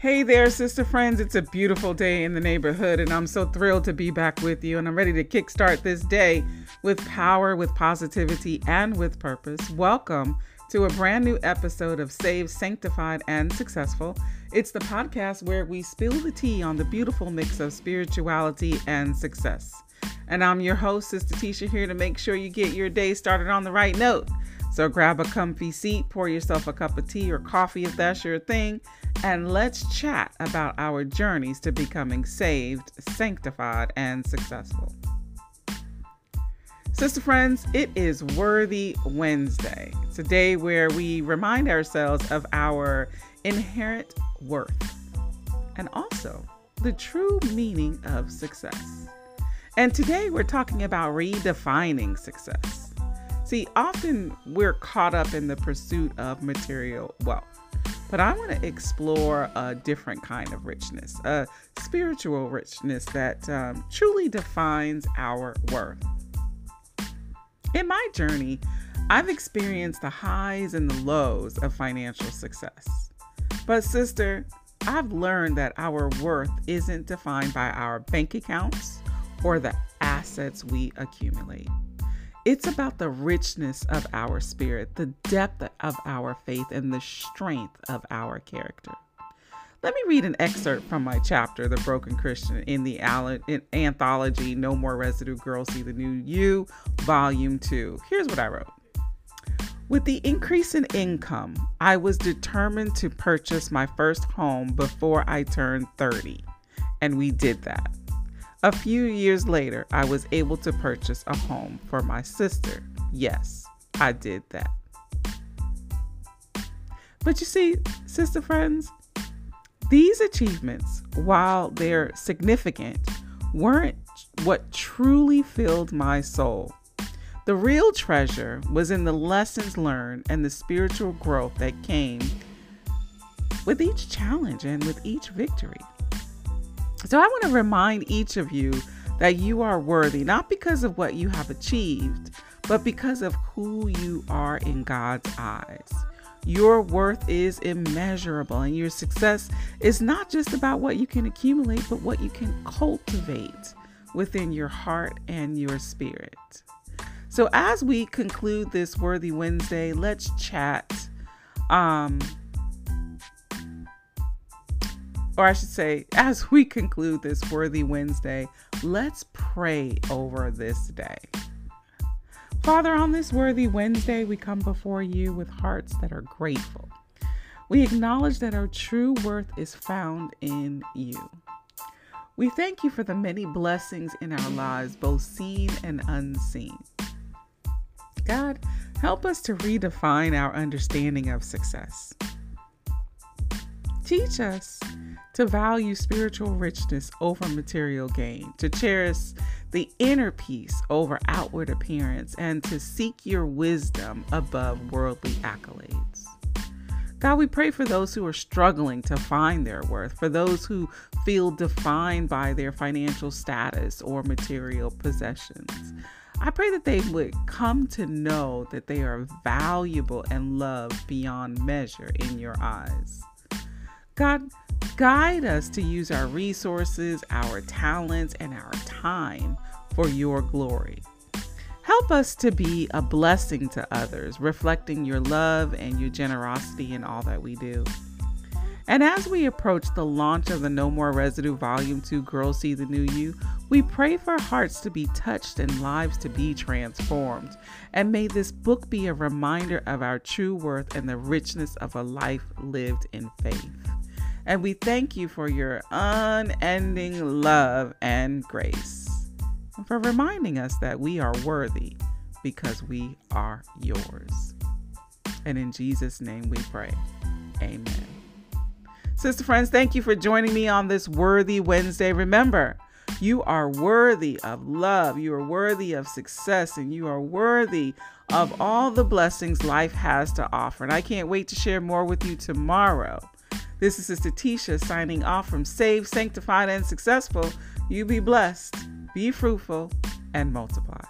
Hey there, sister friends. It's a beautiful day in the neighborhood, and I'm so thrilled to be back with you. And I'm ready to kickstart this day with power, with positivity, and with purpose. Welcome to a brand new episode of Saved, Sanctified, and Successful. It's the podcast where we spill the tea on the beautiful mix of spirituality and success. And I'm your host, Sister Tisha, here to make sure you get your day started on the right note. So grab a comfy seat, pour yourself a cup of tea or coffee if that's your thing, and let's chat about our journeys to becoming saved, sanctified, and successful. Sister friends, it is Worthy Wednesday. It's a day where we remind ourselves of our inherent worth and also the true meaning of success. And today we're talking about redefining success. See, often we're caught up in the pursuit of material wealth, but I want to explore a different kind of richness, a spiritual richness that um, truly defines our worth. In my journey, I've experienced the highs and the lows of financial success. But, sister, I've learned that our worth isn't defined by our bank accounts or the assets we accumulate. It's about the richness of our spirit, the depth of our faith, and the strength of our character. Let me read an excerpt from my chapter, The Broken Christian, in the anthology No More Residue Girls See the New You, Volume 2. Here's what I wrote. With the increase in income, I was determined to purchase my first home before I turned 30, and we did that. A few years later, I was able to purchase a home for my sister. Yes, I did that. But you see, sister friends, these achievements, while they're significant, weren't what truly filled my soul. The real treasure was in the lessons learned and the spiritual growth that came with each challenge and with each victory. So I want to remind each of you that you are worthy, not because of what you have achieved, but because of who you are in God's eyes. Your worth is immeasurable, and your success is not just about what you can accumulate, but what you can cultivate within your heart and your spirit. So, as we conclude this Worthy Wednesday, let's chat um, or I should say, as we conclude this Worthy Wednesday, let's pray over this day. Father, on this Worthy Wednesday, we come before you with hearts that are grateful. We acknowledge that our true worth is found in you. We thank you for the many blessings in our lives, both seen and unseen. God, help us to redefine our understanding of success. Teach us to value spiritual richness over material gain, to cherish the inner peace over outward appearance, and to seek your wisdom above worldly accolades. God, we pray for those who are struggling to find their worth, for those who feel defined by their financial status or material possessions. I pray that they would come to know that they are valuable and loved beyond measure in your eyes. God, guide us to use our resources, our talents, and our time for your glory. Help us to be a blessing to others, reflecting your love and your generosity in all that we do. And as we approach the launch of the No More Residue Volume 2 Girls See the New You, we pray for hearts to be touched and lives to be transformed. And may this book be a reminder of our true worth and the richness of a life lived in faith. And we thank you for your unending love and grace, and for reminding us that we are worthy because we are yours. And in Jesus' name we pray. Amen. Sister friends, thank you for joining me on this Worthy Wednesday. Remember, you are worthy of love, you are worthy of success, and you are worthy of all the blessings life has to offer. And I can't wait to share more with you tomorrow. This is Sister Tisha signing off from Saved, Sanctified, and Successful. You be blessed, be fruitful, and multiply.